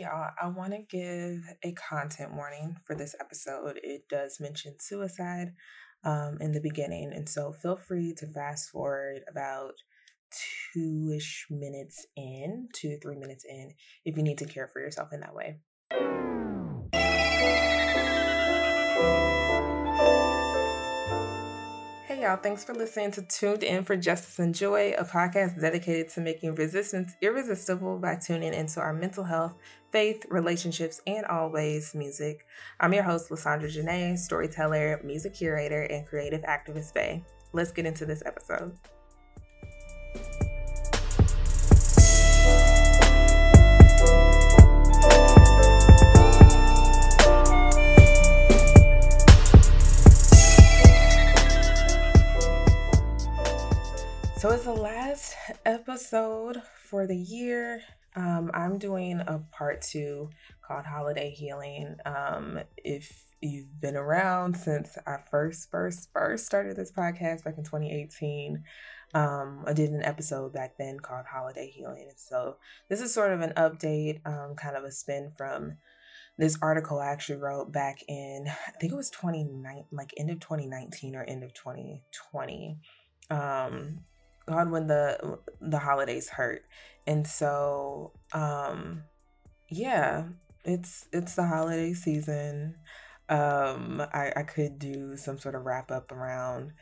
Y'all, I want to give a content warning for this episode. It does mention suicide um, in the beginning, and so feel free to fast forward about two ish minutes in, two three minutes in, if you need to care for yourself in that way. Y'all, thanks for listening to Tuned In for Justice and Joy, a podcast dedicated to making resistance irresistible by tuning into our mental health, faith, relationships, and always music. I'm your host, Lysandra Janae, storyteller, music curator, and creative activist Bay. Let's get into this episode. Episode for the year. Um, I'm doing a part two called Holiday Healing. Um, if you've been around since I first, first, first started this podcast back in 2018, um, I did an episode back then called Holiday Healing. So this is sort of an update, um, kind of a spin from this article I actually wrote back in, I think it was 29, like end of 2019 or end of 2020. Um, God when the the holidays hurt. And so um yeah, it's it's the holiday season. Um I, I could do some sort of wrap up around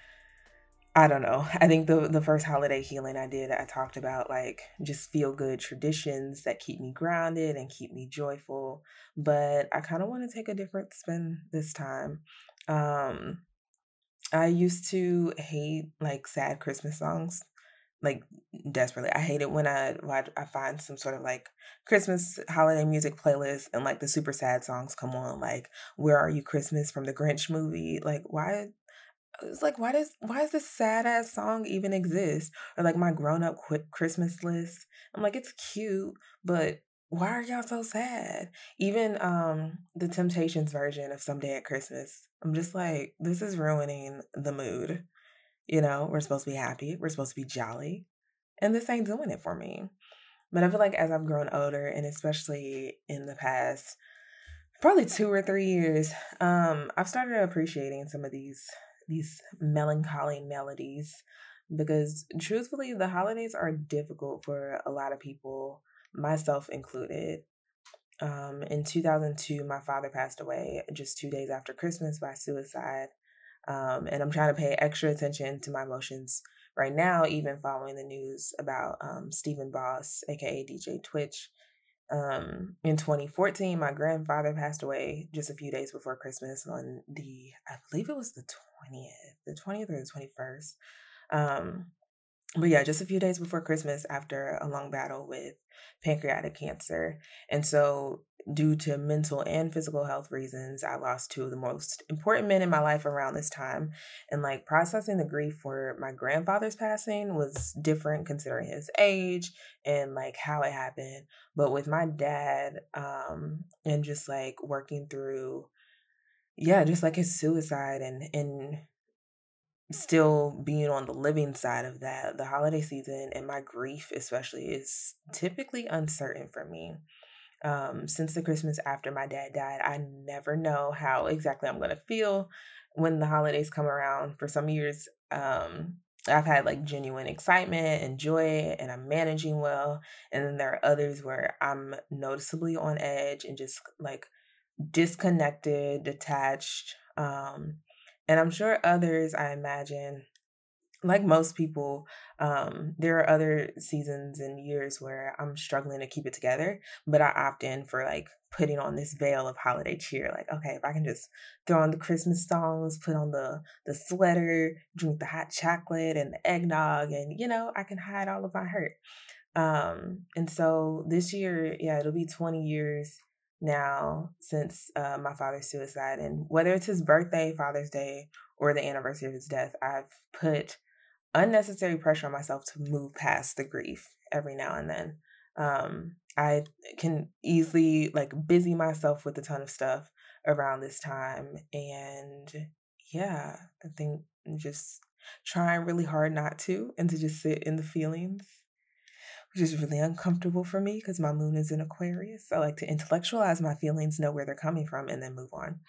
I don't know. I think the the first holiday healing I did, I talked about like just feel good traditions that keep me grounded and keep me joyful. But I kind of want to take a different spin this time. Um I used to hate like sad Christmas songs like desperately. I hate it when I I find some sort of like Christmas holiday music playlist and like the super sad songs come on, like "Where Are You Christmas" from the Grinch movie. Like why? It's like why does why does this sad ass song even exist? Or like my grown up quick Christmas list. I'm like it's cute, but why are y'all so sad? Even um the Temptations version of Someday at Christmas. I'm just like this is ruining the mood. You know, we're supposed to be happy, we're supposed to be jolly, and this ain't doing it for me. But I feel like as I've grown older, and especially in the past probably two or three years, um, I've started appreciating some of these these melancholy melodies because truthfully, the holidays are difficult for a lot of people, myself included. Um, in 2002, my father passed away just two days after Christmas by suicide. Um, and I'm trying to pay extra attention to my emotions right now, even following the news about um, Stephen Boss, aka DJ Twitch. Um, in 2014, my grandfather passed away just a few days before Christmas on the, I believe it was the 20th, the 20th or the 21st. Um, but yeah, just a few days before Christmas after a long battle with pancreatic cancer. And so, due to mental and physical health reasons, I lost two of the most important men in my life around this time. And like processing the grief for my grandfather's passing was different considering his age and like how it happened. But with my dad, um, and just like working through, yeah, just like his suicide and, and, still being on the living side of that, the holiday season and my grief, especially, is typically uncertain for me. Um, since the Christmas after my dad died, I never know how exactly I'm going to feel when the holidays come around. For some years, um, I've had like genuine excitement and joy, and I'm managing well. And then there are others where I'm noticeably on edge and just like disconnected, detached. Um, and I'm sure others, I imagine, like most people, um, there are other seasons and years where I'm struggling to keep it together, but I opt in for like putting on this veil of holiday cheer. Like, okay, if I can just throw on the Christmas songs, put on the the sweater, drink the hot chocolate and the eggnog, and you know, I can hide all of my hurt. Um, and so this year, yeah, it'll be 20 years now since uh, my father's suicide. And whether it's his birthday, Father's Day, or the anniversary of his death, I've put unnecessary pressure on myself to move past the grief every now and then. Um, I can easily like busy myself with a ton of stuff around this time. And yeah, I think just trying really hard not to and to just sit in the feelings which is really uncomfortable for me because my moon is in Aquarius. I like to intellectualize my feelings, know where they're coming from, and then move on.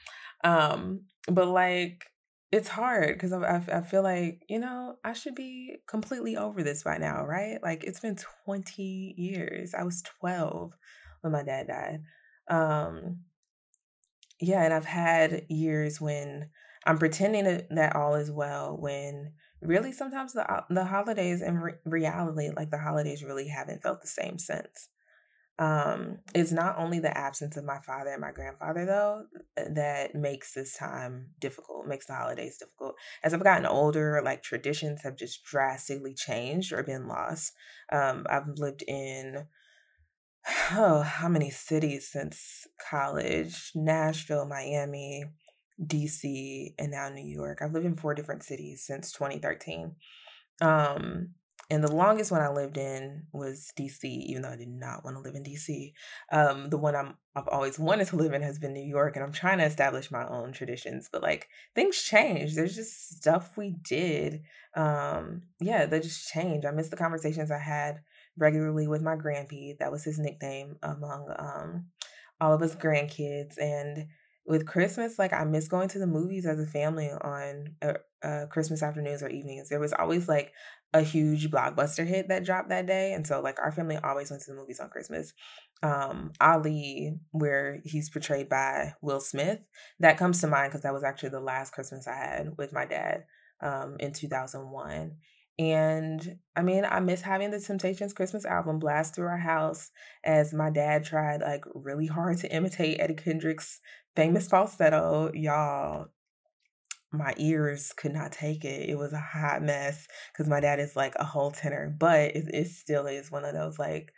Um, but like, it's hard because I, I, feel like, you know, I should be completely over this by now, right? Like, it's been 20 years. I was 12 when my dad died. Um, yeah, and I've had years when I'm pretending that all is well when really sometimes the uh, the holidays in re- reality like the holidays really haven't felt the same since. Um it's not only the absence of my father and my grandfather though that makes this time difficult makes the holidays difficult. As i've gotten older like traditions have just drastically changed or been lost. Um i've lived in oh how many cities since college? Nashville miami DC, and now New York. I've lived in four different cities since 2013. Um, and the longest one I lived in was DC, even though I did not want to live in DC. Um, the one I'm I've always wanted to live in has been New York, and I'm trying to establish my own traditions. But like things change. There's just stuff we did. Um, yeah, they just change. I miss the conversations I had regularly with my grandpa. That was his nickname among um, all of us grandkids, and with Christmas, like I miss going to the movies as a family on uh, uh, Christmas afternoons or evenings. There was always like a huge blockbuster hit that dropped that day, and so like our family always went to the movies on Christmas. Um, Ali, where he's portrayed by Will Smith, that comes to mind because that was actually the last Christmas I had with my dad um, in two thousand one. And I mean, I miss having the Temptations Christmas album blast through our house as my dad tried like really hard to imitate Eddie Kendricks famous falsetto, y'all, my ears could not take it. It was a hot mess because my dad is like a whole tenor, but it, it still is one of those like,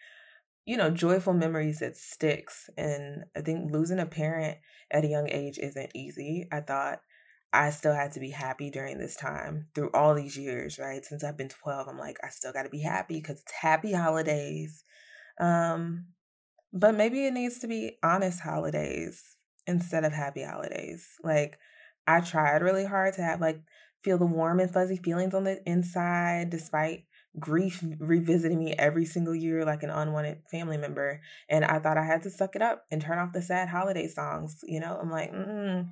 you know, joyful memories that sticks. And I think losing a parent at a young age isn't easy. I thought I still had to be happy during this time through all these years, right? Since I've been 12, I'm like, I still got to be happy because it's happy holidays. Um, but maybe it needs to be honest holidays instead of happy holidays. Like I tried really hard to have like feel the warm and fuzzy feelings on the inside despite grief revisiting me every single year like an unwanted family member and I thought I had to suck it up and turn off the sad holiday songs, you know? I'm like, mm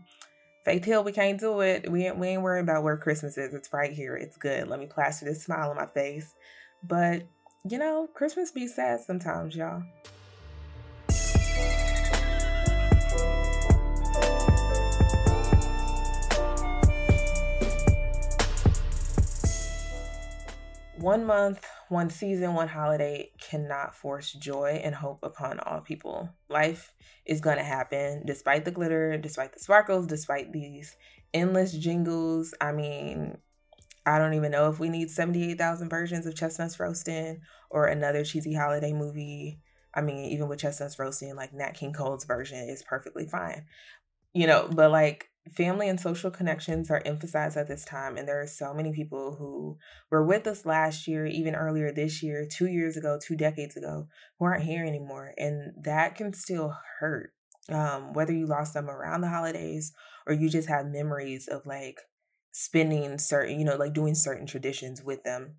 Faith tell we can't do it. We ain't, we ain't worried about where Christmas is. It's right here. It's good. Let me plaster this smile on my face. But, you know, Christmas be sad sometimes, y'all. One month, one season, one holiday cannot force joy and hope upon all people. Life is going to happen despite the glitter, despite the sparkles, despite these endless jingles. I mean, I don't even know if we need 78,000 versions of Chestnuts Roasting or another cheesy holiday movie. I mean, even with Chestnuts Roasting, like Nat King Cole's version is perfectly fine. You know, but like family and social connections are emphasized at this time and there are so many people who were with us last year even earlier this year two years ago two decades ago who aren't here anymore and that can still hurt um, whether you lost them around the holidays or you just have memories of like spending certain you know like doing certain traditions with them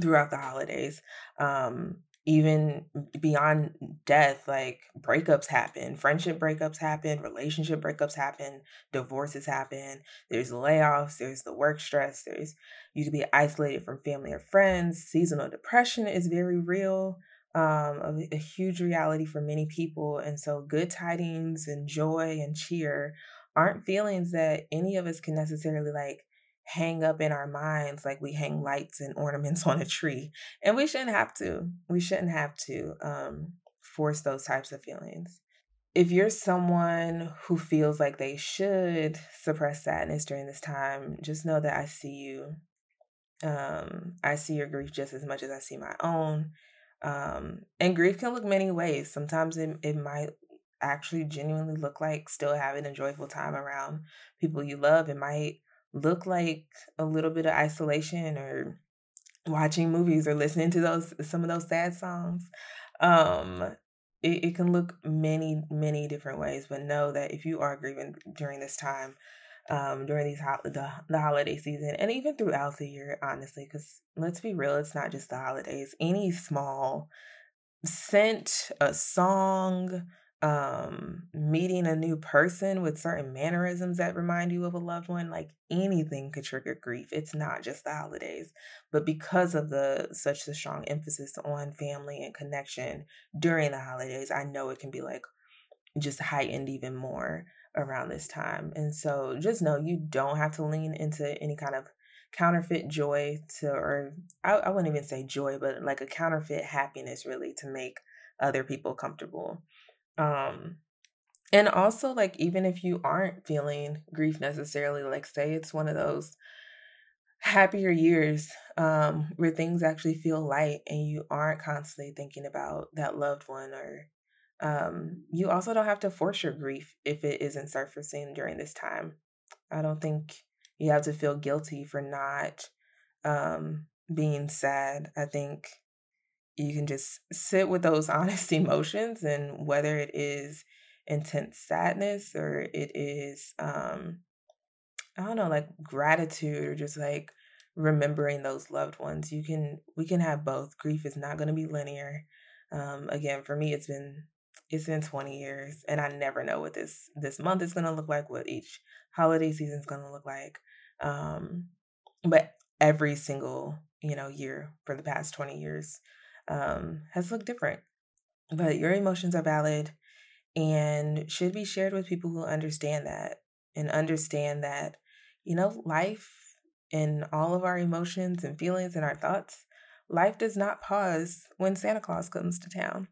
throughout the holidays. Um, even beyond death, like breakups happen, friendship breakups happen, relationship breakups happen, divorces happen. There's layoffs, there's the work stress, there's you can be isolated from family or friends. Seasonal depression is very real, um, a, a huge reality for many people. And so, good tidings and joy and cheer aren't feelings that any of us can necessarily like hang up in our minds like we hang lights and ornaments on a tree. And we shouldn't have to. We shouldn't have to um, force those types of feelings. If you're someone who feels like they should suppress sadness during this time, just know that I see you. Um, I see your grief just as much as I see my own. Um, and grief can look many ways. Sometimes it, it might actually genuinely look like still having a joyful time around people you love. It might look like a little bit of isolation or watching movies or listening to those some of those sad songs um it, it can look many many different ways but know that if you are grieving during this time um, during these ho- the, the holiday season and even throughout the year, honestly, because let's be real, it's not just the holidays. Any small scent, a song, um, meeting a new person with certain mannerisms that remind you of a loved one, like anything could trigger grief. It's not just the holidays, but because of the such a strong emphasis on family and connection during the holidays, I know it can be like just heightened even more around this time. And so just know you don't have to lean into any kind of counterfeit joy to, or I, I wouldn't even say joy, but like a counterfeit happiness really to make other people comfortable. Um, and also, like, even if you aren't feeling grief necessarily, like, say it's one of those happier years um, where things actually feel light and you aren't constantly thinking about that loved one or um, you also don't have to force your grief if it isn't surfacing during this time. I don't think you have to feel guilty for not um, being sad. I think you can just sit with those honest emotions and whether it is intense sadness or it is um I don't know, like gratitude or just like remembering those loved ones. You can we can have both. Grief is not going to be linear. Um again, for me it's been it's been 20 years and I never know what this this month is going to look like, what each holiday season is going to look like. Um but every single, you know, year for the past 20 years um has looked different. But your emotions are valid and should be shared with people who understand that and understand that you know, life and all of our emotions and feelings and our thoughts, life does not pause when Santa Claus comes to town.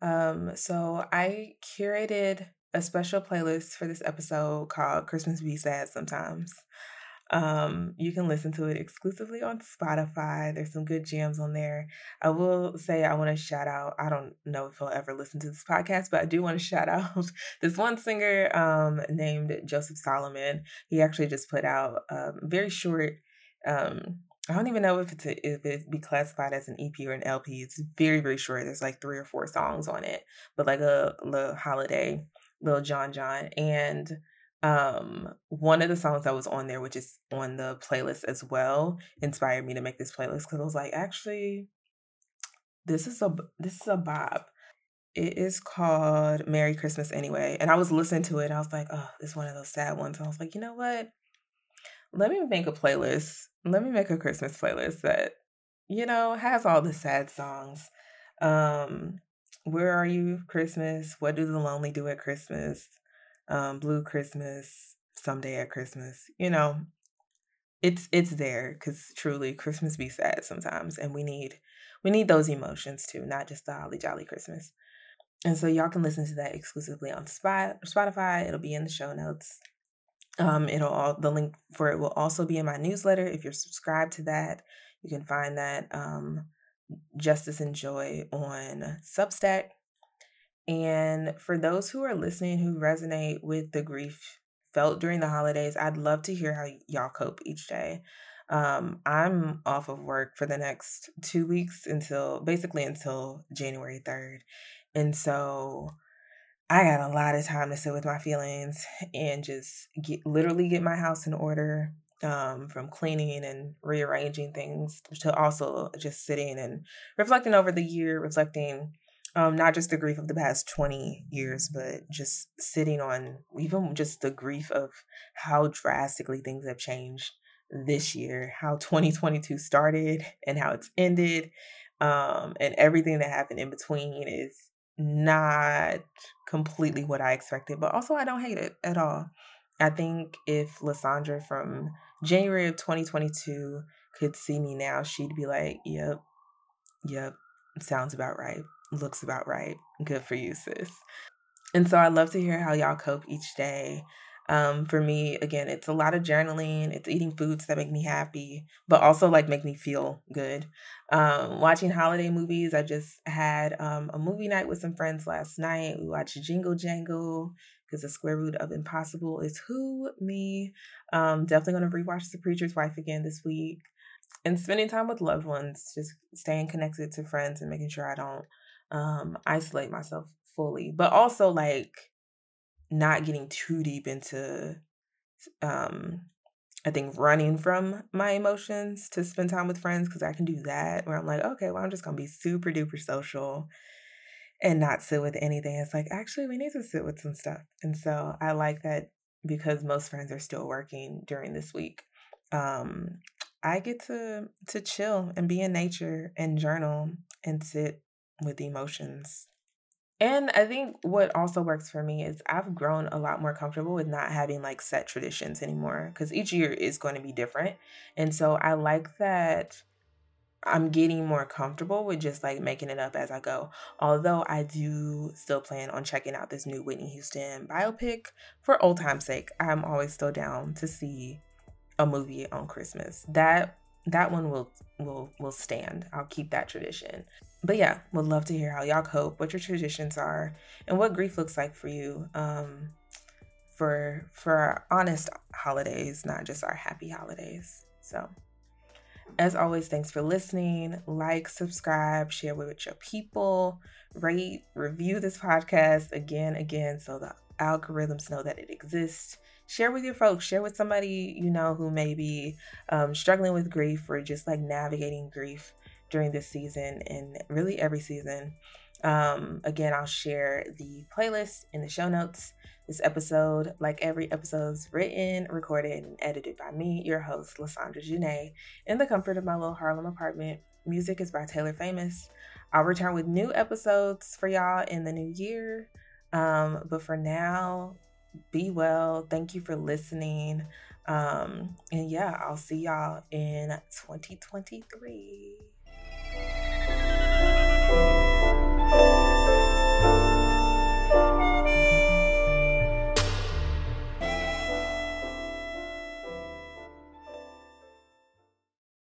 Um, so I curated a special playlist for this episode called Christmas Be Sad Sometimes. Um, you can listen to it exclusively on Spotify. There's some good jams on there. I will say I want to shout out. I don't know if he'll ever listen to this podcast, but I do want to shout out this one singer um, named Joseph Solomon. He actually just put out a very short. Um, I don't even know if it's a, if it be classified as an EP or an LP. It's very very short. There's like three or four songs on it, but like a little holiday, little John John, and um one of the songs that was on there which is on the playlist as well inspired me to make this playlist because i was like actually this is a this is a bob it is called merry christmas anyway and i was listening to it i was like oh it's one of those sad ones and i was like you know what? Let me make a playlist let me make a christmas playlist that you know has all the sad songs. Um where are you christmas? What do the lonely do at christmas um, Blue Christmas, Someday at Christmas. You know, it's it's there because truly Christmas be sad sometimes, and we need we need those emotions too, not just the holly jolly Christmas. And so y'all can listen to that exclusively on Spotify. It'll be in the show notes. Um, it'll all the link for it will also be in my newsletter. If you're subscribed to that, you can find that um, Justice and Joy on Substack. And for those who are listening who resonate with the grief felt during the holidays, I'd love to hear how y'all cope each day. Um, I'm off of work for the next two weeks until basically until January 3rd. And so I got a lot of time to sit with my feelings and just get literally get my house in order. Um, from cleaning and rearranging things to also just sitting and reflecting over the year, reflecting um, not just the grief of the past 20 years, but just sitting on even just the grief of how drastically things have changed this year, how 2022 started and how it's ended, um, and everything that happened in between is not completely what I expected, but also I don't hate it at all. I think if Lysandra from January of 2022 could see me now, she'd be like, yep, yep, sounds about right looks about right. Good for you, sis. And so I love to hear how y'all cope each day. Um, for me, again, it's a lot of journaling. It's eating foods that make me happy, but also like make me feel good. Um, watching holiday movies. I just had um, a movie night with some friends last night. We watched Jingle Jangle because the square root of impossible is who me. Um, definitely gonna rewatch The Preacher's Wife again this week, and spending time with loved ones. Just staying connected to friends and making sure I don't um, isolate myself fully, but also like not getting too deep into um, I think running from my emotions to spend time with friends because I can do that where I'm like, okay, well, I'm just gonna be super duper social and not sit with anything. It's like, actually, we need to sit with some stuff. And so I like that because most friends are still working during this week. Um, I get to to chill and be in nature and journal and sit with emotions. And I think what also works for me is I've grown a lot more comfortable with not having like set traditions anymore because each year is going to be different. And so I like that I'm getting more comfortable with just like making it up as I go. Although I do still plan on checking out this new Whitney Houston biopic for old time's sake. I'm always still down to see a movie on Christmas. That that one will will will stand. I'll keep that tradition. But yeah, would love to hear how y'all cope, what your traditions are, and what grief looks like for you. Um, for for our honest holidays, not just our happy holidays. So as always, thanks for listening. Like, subscribe, share with your people, rate, review this podcast again, again, so the algorithms know that it exists. Share with your folks, share with somebody you know who may be um, struggling with grief or just like navigating grief during this season and really every season. Um, again, I'll share the playlist in the show notes. This episode, like every episode, is written, recorded, and edited by me, your host, Lysandra Janae, in the comfort of my little Harlem apartment. Music is by Taylor Famous. I'll return with new episodes for y'all in the new year. Um, but for now, be well. Thank you for listening. Um, and yeah, I'll see y'all in 2023. Bye.